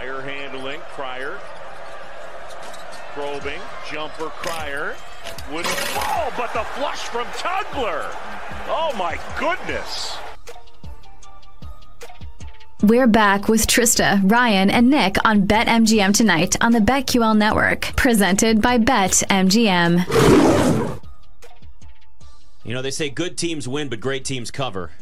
Cryer handling. Cryer probing. Jumper Cryer. Wouldn't fall, but the flush from Tugler. Oh my goodness. We're back with Trista, Ryan, and Nick on BetMGM tonight on the BetQL network, presented by BetMGM. You know, they say good teams win, but great teams cover.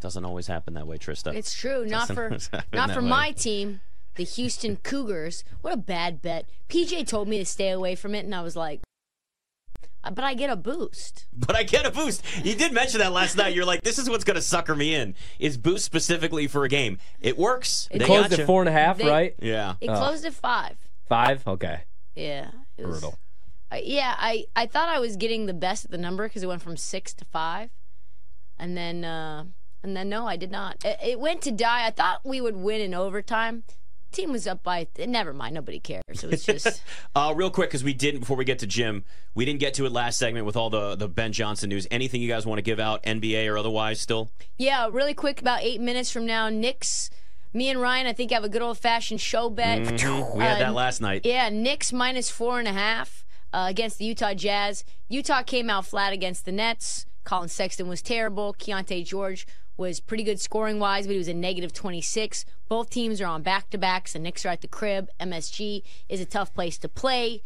Doesn't always happen that way, Trista. It's true. Not Doesn't for not for way. my team, the Houston Cougars. What a bad bet. PJ told me to stay away from it, and I was like, "Uh, but I get a boost. But I get a boost. You did mention that last night. You're like, this is what's going to sucker me in. Is boost specifically for a game? It works. It They Closed gotcha. at four and a half, They- right? Yeah. It Oh. closed at five. Five? Okay. Yeah. It was, Brutal. Uh, yeah, I, I thought I was getting the best at the number because it went from six to five, and then uh, and then no, I did not. It, it went to die. I thought we would win in overtime. Team was up by. Never mind. Nobody cares. It was just. Uh, real quick, because we didn't before we get to Jim, we didn't get to it last segment with all the the Ben Johnson news. Anything you guys want to give out, NBA or otherwise? Still, Yeah, really quick. About eight minutes from now, Knicks. Me and Ryan, I think, have a good old fashioned show bet. Mhm. we had that Uh, last night. Yeah, Knicks minus four and a half uh, against the Utah Jazz. Utah came out flat against the Nets. Collin Sexton was terrible. Keyonte George was pretty good scoring wise, but he was a negative 26. Both teams are on back to backs. The Knicks are at the crib. MSG is a tough place to play.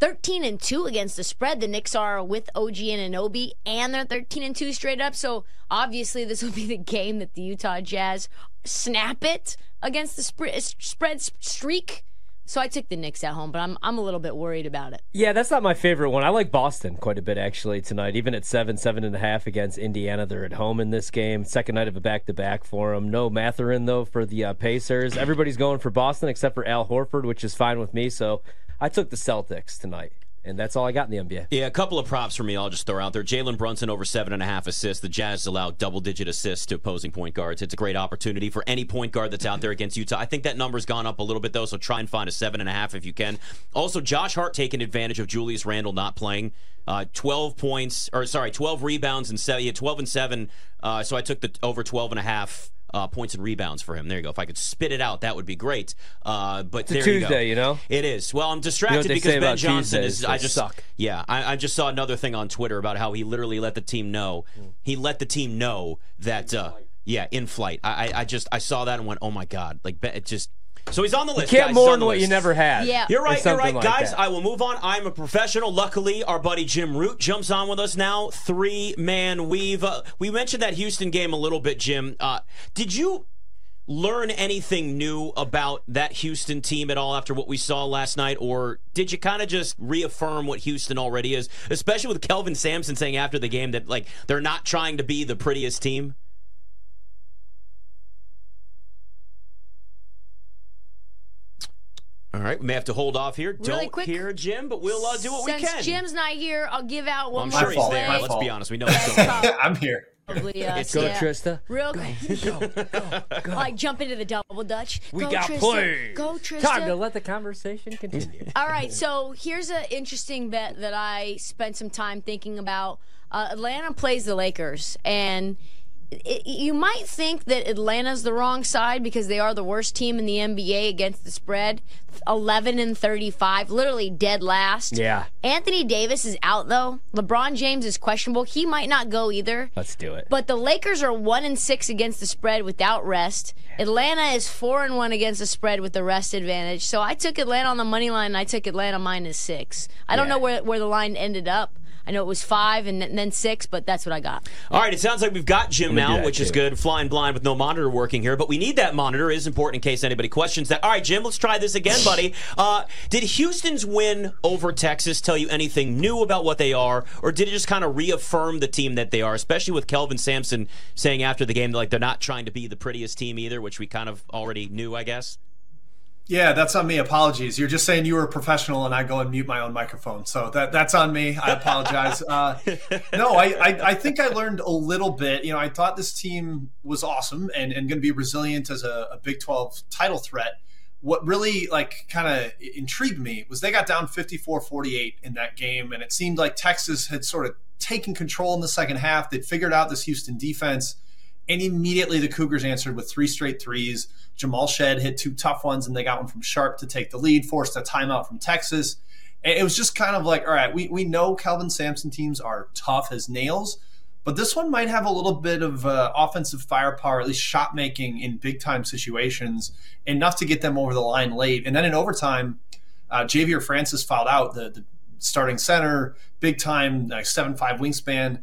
13 and 2 against the spread. The Knicks are with OG Anunoby, and they're 13 and 2 straight up. So obviously, this will be the game that the Utah Jazz snap it against the sp- spread streak. So I took the Knicks at home, but I'm I'm a little bit worried about it. Yeah, that's not my favorite one. I like Boston quite a bit actually tonight, even at seven, seven and a half against Indiana. They're at home in this game. Second night of a back to back for them. No Mathurin though for the uh, Pacers. Everybody's going for Boston except for Al Horford, which is fine with me. So I took the Celtics tonight, and that's all I got in the NBA. Yeah, a couple of props for me. I'll just throw out there. Jalen Brunson over seven and a half assists. The Jazz allow double-digit assists to opposing point guards. It's a great opportunity for any point guard that's out there against Utah. I think that number's gone up a little bit though, so try and find a seven and a half if you can. Also, Josh Hart taking advantage of Julius Randle not playing. Uh, 12 points, or sorry, 12 rebounds and seven. Yeah, 12 and seven. Uh, so I took the over 12 and a half. Uh, points and rebounds for him. There you go. If I could spit it out, that would be great. Uh, but a there you go. Tuesday, you know? It is. Well, I'm distracted they because Ben Johnson Tuesdays, is. I just suck. yeah, I, I just saw another thing on Twitter about how he literally let the team know. He let the team know that, uh, yeah, in flight. I, I, I just I saw that and went, oh my god, like be- it just. So he's on the list. You Can't guys. He's mourn on the what you never had. Yeah. You're right. You're right, like guys. that. I will move on. I'm a professional. Luckily, our buddy Jim Root jumps on with us now. Three man weave. Uh, we mentioned that Houston game a little bit, Jim. Uh, did you learn anything new about that Houston team at all after what we saw last night, or did you kind of just reaffirm what Houston already is, especially with Kelvin Sampson saying after the game that like they're not trying to be the prettiest team? All right, we may have to hold off here. Really Don't quick. hear Jim, but we'll uh, do what we can. Since Jim's not here, I'll give out one I'm more sure he's there. my. Let's be honest. We know he's That's still there. probably, I'm here. us, Go, yeah. Trista. Real quick. Go. Go. Go. Like jump into the double dutch. We Go, got Trista. play. Go Trista. Time to let the conversation continue. All right, so here's an interesting bet that I spent some time thinking about. Uh, Atlanta plays the Lakers, and it, you might think that Atlanta's the wrong side because they are the worst team in the NBA against the spread, 11 and 35, literally dead last. Yeah. Anthony Davis is out though. LeBron James is questionable. He might not go either. Let's do it. But the Lakers are one and six against the spread without rest. Atlanta is four and one against the spread with the rest advantage. So I took Atlanta on the money line. and I took Atlanta minus six. I don't know where where the line ended up. I know it was five and then six, but that's what I got. All right, it sounds like we've got Jim gonna now, that which is good. Flying blind with no monitor working here, but we need that monitor. It is important in case anybody questions that. All right, Jim, let's try this again, buddy. Uh, did Houston's win over Texas tell you anything new about what they are, or did it just kind of reaffirm the team that they are, especially with Kelvin Sampson saying after the game that like they're not trying to be the prettiest team either, which we kind of already knew, I guess. Yeah, that's on me. Apologies. You're just saying you were a professional, and I go and mute my own microphone. So that that's on me. I apologize. Uh, no, I, I I think I learned a little bit. You know, I thought this team was awesome and and going to be resilient as a, a Big 12 title threat. What really like kind of intrigued me was they got down 54-48 in that game, and it seemed like Texas had sort of taken control in the second half. They'd figured out this Houston defense And immediately the Cougars answered with three straight threes. Jamal Shead hit two tough ones, and they got one from Sharp to take the lead, forced a timeout from Texas. And it was just kind of like, all right, we, we know Kelvin Sampson teams are tough as nails, but this one might have a little bit of uh, offensive firepower, at least shot making in big time situations, enough to get them over the line late. And then in overtime, uh, Ja'Vier Francis fouled out the, the starting center, big time, like seven five wingspan.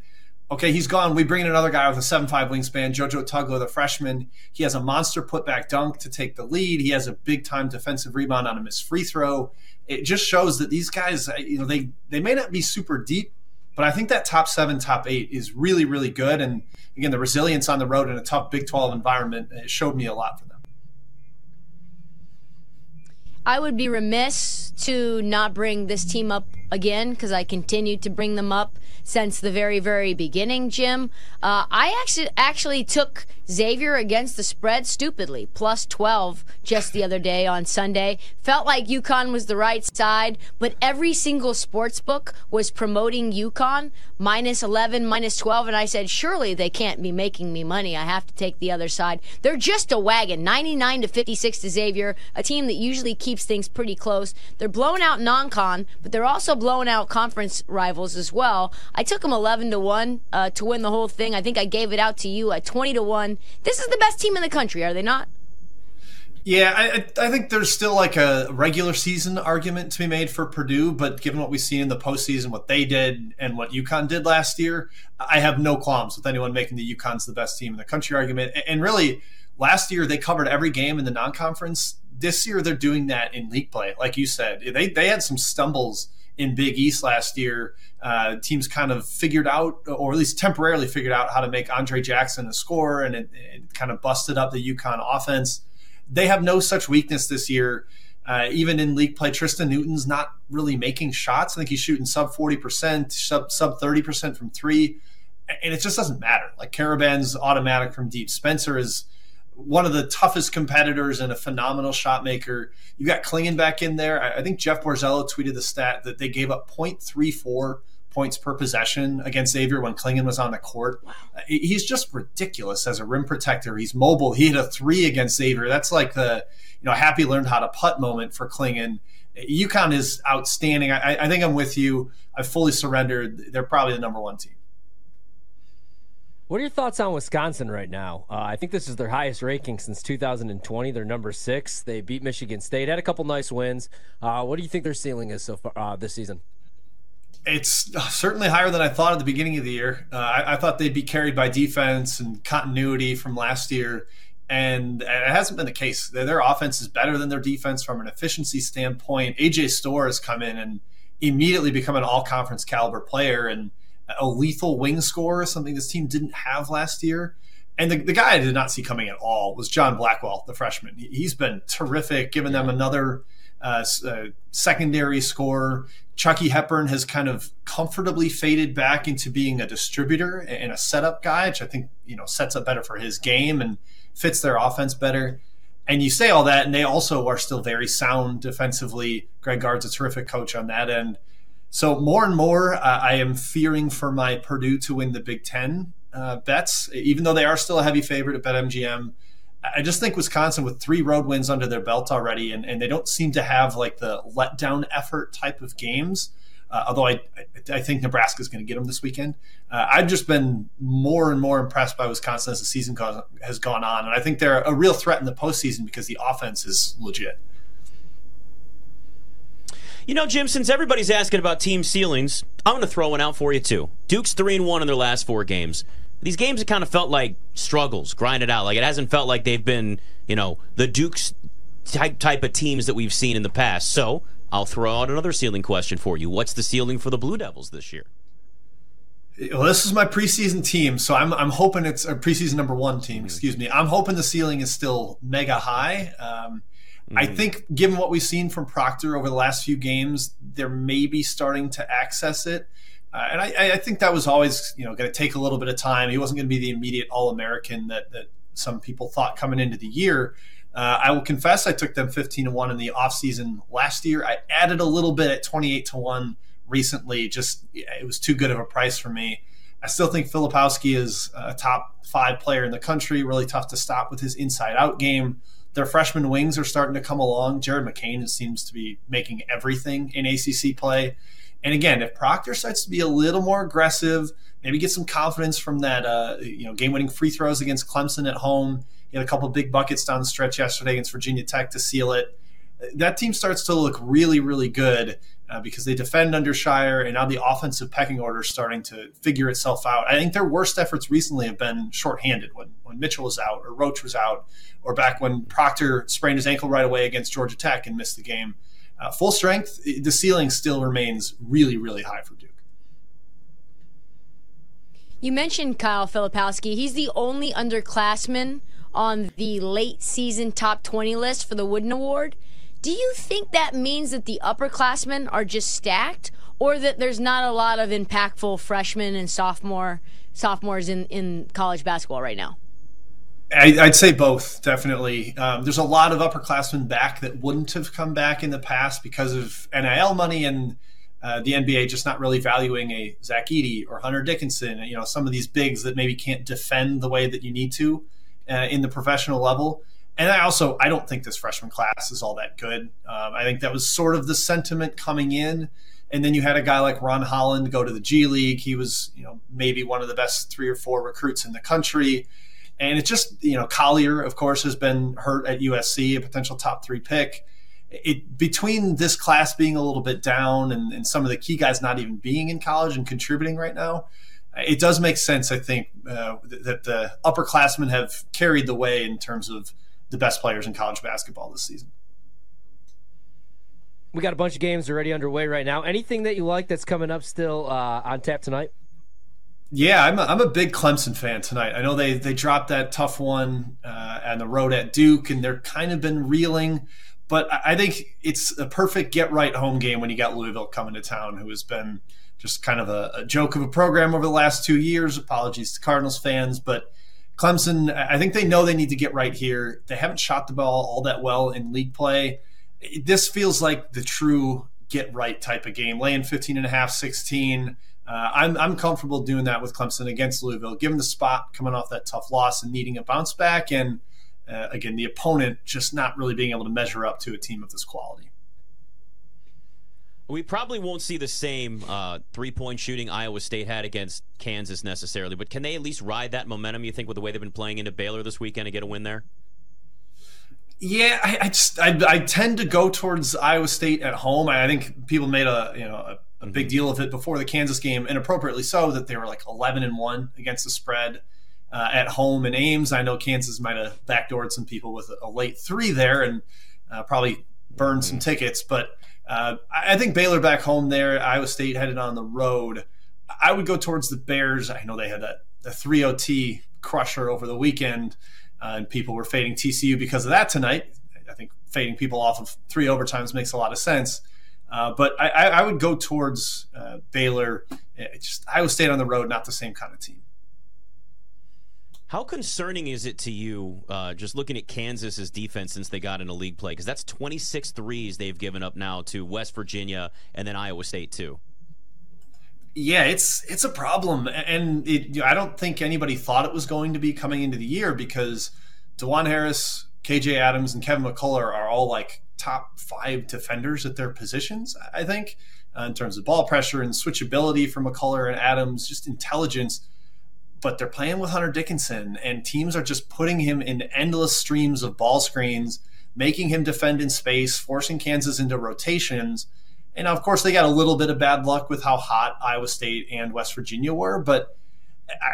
Okay, he's gone. We bring in another guy with a seven five wingspan, JoJo Tugler, the freshman. He has a monster putback dunk to take the lead. He has a big time defensive rebound on a missed free throw. It just shows that these guys, you know, they they may not be super deep, but I think that top seven, top eight is really, really good. And again, the resilience on the road in a tough Big 12 environment showed me a lot for them. I would be remiss to not bring this team up again because I continue to bring them up since the very, very beginning, Jim. Uh, I actually actually took Xavier against the spread stupidly, plus 12 just the other day on Sunday. Felt like UConn was the right side, but every single sports book was promoting UConn minus 11, minus 12, and I said, surely they can't be making me money. I have to take the other side. They're just a wagon, 99 to 56 to Xavier, a team that usually keeps things pretty close. They're blowing out non-con, but they're also blowing out conference rivals as well. I took them 11 to 1 uh, to win the whole thing. I think I gave it out to you at 20 to 1. This is the best team in the country, are they not? Yeah, I, I think there's still like a regular season argument to be made for Purdue, but given what we've seen in the postseason, what they did and what UConn did last year, I have no qualms with anyone making the UConn's the best team in the country argument. And really, last year they covered every game in the non-conference. This year they're doing that in league play, like you said. They they had some stumbles in Big East last year. Uh, teams kind of figured out, or at least temporarily figured out, how to make Andre Jackson a scorer, and it, it kind of busted up the UConn offense. They have no such weakness this year. Uh, even in league play, Tristen Newton's not really making shots. I think he's shooting sub 40%, sub, sub 30% from three. And it just doesn't matter. Like Karaban's automatic from deep. Spencer is one of the toughest competitors and a phenomenal shot maker. You got Clingan back in there. I, think Jeff Borzello tweeted the stat that they gave up 0.34 points per possession against Xavier when Clingan was on the court. Wow. Uh, he's just ridiculous as a rim protector. He's mobile. He hit a three against Xavier. That's like the you know happy learned how to putt moment for Clingan. Uh, UConn is outstanding. I, I think I'm with you. I fully surrendered. They're probably the number one team. What are your thoughts on Wisconsin right now? Uh, I think this is their highest ranking since 2020. They're number six. They beat Michigan State, had a couple nice wins. Uh, what do you think their ceiling is so far uh, this season? It's certainly higher than I thought at the beginning of the year. Uh, I, I, thought they'd be carried by defense and continuity from last year, and it hasn't been the case. Their, their offense is better than their defense from an efficiency standpoint. AJ Storr has come in and immediately become an all-conference caliber player, and – a lethal wing scorer, something this team didn't have last year. And the, the guy I did not see coming at all was John Blackwell, the freshman. He's been terrific, giving them another uh, uh, secondary score. Chucky Hepburn has kind of comfortably faded back into being a distributor and a setup guy, which I think you know sets up better for his game and fits their offense better. And you say all that, and they also are still very sound defensively. Greg Gard's a terrific coach on that end. So more and more, uh, I am fearing for my Purdue to win the Big Ten uh, bets, even though they are still a heavy favorite at BetMGM. I just think Wisconsin, with three road wins under their belt already, and, and they don't seem to have like the letdown effort type of games. Uh, although I, I think Nebraska is going to get them this weekend. Uh, I've just been more and more impressed by Wisconsin as the season has gone on, and I think they're a real threat in the postseason because the offense is legit. You know, Jim, since everybody's asking about team ceilings, I'm going to throw one out for you too. Duke's three and one in their last four games. These games have kind of felt like struggles, grinded out. Like it hasn't felt like they've been, you know, the Duke's type type of teams that we've seen in the past. So I'll throw out another ceiling question for you. What's the ceiling for the Blue Devils this year? Well, this is my preseason team, so I'm, I'm hoping it's a preseason number one team. Mm-hmm. Excuse me. I'm hoping the ceiling is still mega high. Um, Mm-hmm. I think, given what we've seen from Proctor over the last few games, they're maybe starting to access it. Uh, and I, I, think that was always, you know, going to take a little bit of time. He wasn't going to be the immediate All American that that some people thought coming into the year. Uh, I will confess, I took them 15 to one in the offseason last year. I added a little bit at 28 to one recently. Just it was too good of a price for me. I still think Filipowski is a top five player in the country. Really tough to stop with his inside out game. Their freshman wings are starting to come along. Jared McCain seems to be making everything in ACC play. And again, if Proctor starts to be a little more aggressive, maybe get some confidence from that, uh, you know, game-winning free throws against Clemson at home. He had a couple big buckets down the stretch yesterday against Virginia Tech to seal it. That team starts to look really, really good uh, because they defend under Scheyer, and now the offensive pecking order is starting to figure itself out. I think their worst efforts recently have been shorthanded when when Mitchell was out or Roach was out, or back when Proctor sprained his ankle right away against Georgia Tech and missed the game. Uh, full strength, the ceiling still remains really, really high for Duke. You mentioned Kyle Filipowski. He's the only underclassman on the late season top 20 list for the Wooden Award. Do you think that means that the upperclassmen are just stacked, or that there's not a lot of impactful freshmen and sophomore sophomores in, in college basketball right now? I, would say both, definitely. Um, there's a lot of upperclassmen back that wouldn't have come back in the past because of NIL money and uh, the NBA just not really valuing a Zach Edey or Hunter Dickinson. You know, some of these bigs that maybe can't defend the way that you need to uh, in the professional level. And I also I don't think this freshman class is all that good. Um, I think that was sort of the sentiment coming in. And then you had a guy like Ron Holland go to the G League. He was, you know, maybe one of the best three or four recruits in the country. And it's just, you know, Collier, of course, has been hurt at USC, a potential top three pick. It between this class being a little bit down and, and some of the key guys not even being in college and contributing right now, it does make sense, I think, uh, that the upperclassmen have carried the way in terms of the best players in college basketball this season. We got a bunch of games already underway right now. Anything that you like that's coming up still uh, on tap tonight? Yeah, I'm a, I'm a big Clemson fan tonight. I know they they dropped that tough one uh, on the road at Duke, and they're kind of been reeling. But I think it's a perfect get right home game when you got Louisville coming to town, who has been just kind of a, a joke of a program over the last two years. Apologies to Cardinals fans, but Clemson, I think they know they need to get right here. They haven't shot the ball all that well in league play. This feels like the true get right type of game. Laying 15 and a half, 16. Uh, I'm, I'm comfortable doing that with Clemson against Louisville, given the spot coming off that tough loss and needing a bounce back. And uh, again, the opponent just not really being able to measure up to a team of this quality. We probably won't see the same uh, three point shooting Iowa State had against Kansas necessarily, but can they at least ride that momentum, you think, with the way they've been playing into Baylor this weekend and get a win there? Yeah, I, I just I, I, tend to go towards Iowa State at home. I think people made a you know a, a big mm-hmm. deal of it before the Kansas game, and appropriately so, that they were like eleven and one against the spread uh, at home in Ames. I know Kansas might have backdoored some people with a, a late three there and uh, probably burned mm-hmm. some tickets, but uh, I think Baylor back home there, Iowa State headed on the road. I would go towards the Bears. I know they had that the 3 OT crusher over the weekend, uh, and people were fading TCU because of that tonight. I think fading people off of three overtimes makes a lot of sense. Uh, but I, I, would go towards uh, Baylor. It's just Iowa State on the road, not the same kind of team. How concerning is it to you, uh, just looking at Kansas's defense since they got into league play? Because that's 26 threes they've given up now to West Virginia and then Iowa State too. Yeah, it's it's a problem, and it, I don't think anybody thought it was going to be coming into the year because Dajuan Harris, KJ Adams, and Kevin McCullar are all like top five defenders at their positions. I think uh, in terms of ball pressure and switchability for McCullar and Adams, just intelligence but they're playing with Hunter Dickinson, and teams are just putting him in endless streams of ball screens, making him defend in space, forcing Kansas into rotations. And of course, they got a little bit of bad luck with how hot Iowa State and West Virginia were, but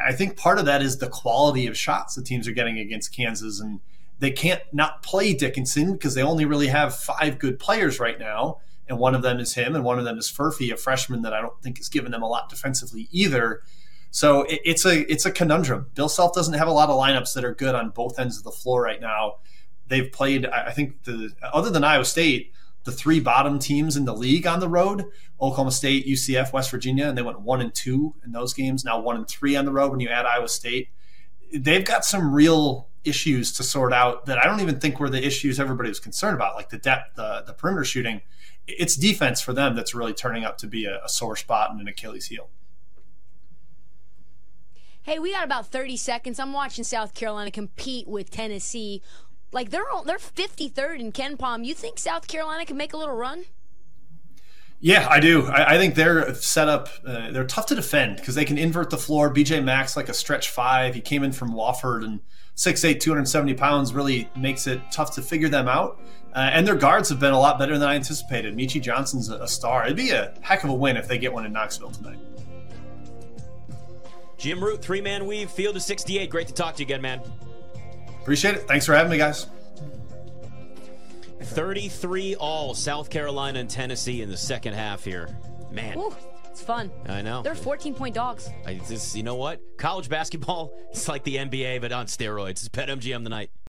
I think part of that is the quality of shots the teams are getting against Kansas, and they can't not play Dickinson because they only really have five good players right now, and one of them is him, and one of them is Furphy, a freshman that I don't think has given them a lot defensively either. So it, it's a it's a conundrum. Bill Self doesn't have a lot of lineups that are good on both ends of the floor right now. They've played, I think, the other than Iowa State, the three bottom teams in the league on the road: Oklahoma State, UCF, West Virginia, and they went one and two in those games. Now one and three on the road when you add Iowa State. They've got some real issues to sort out that I don't even think were the issues everybody was concerned about, like the depth, the, the perimeter shooting. It's defense for them that's really turning up to be a, a sore spot and an Achilles heel. Hey, we got about 30 seconds. I'm watching South Carolina compete with Tennessee. Like they're all, they're 53rd in KenPom. You think South Carolina can make a little run? Yeah, I do. I, I think they're set up. Uh, they're tough to defend because they can invert the floor. BJ Mack like a stretch five. He came in from Wofford and 6'8", 270 pounds really makes it tough to figure them out. Uh, and their guards have been a lot better than I anticipated. Meechie Johnson's a, a star. It'd be a heck of a win if they get one in Knoxville tonight. Jim Root, three man weave, field of 68. Great to talk to you again, man. Appreciate it. Thanks for having me, guys. 33 all, South Carolina and Tennessee in the second half here. Man. Ooh, it's fun. I know. They're 14 point dogs. I just, you know what? College basketball, it's like the NBA, but on steroids. It's BetMGM tonight.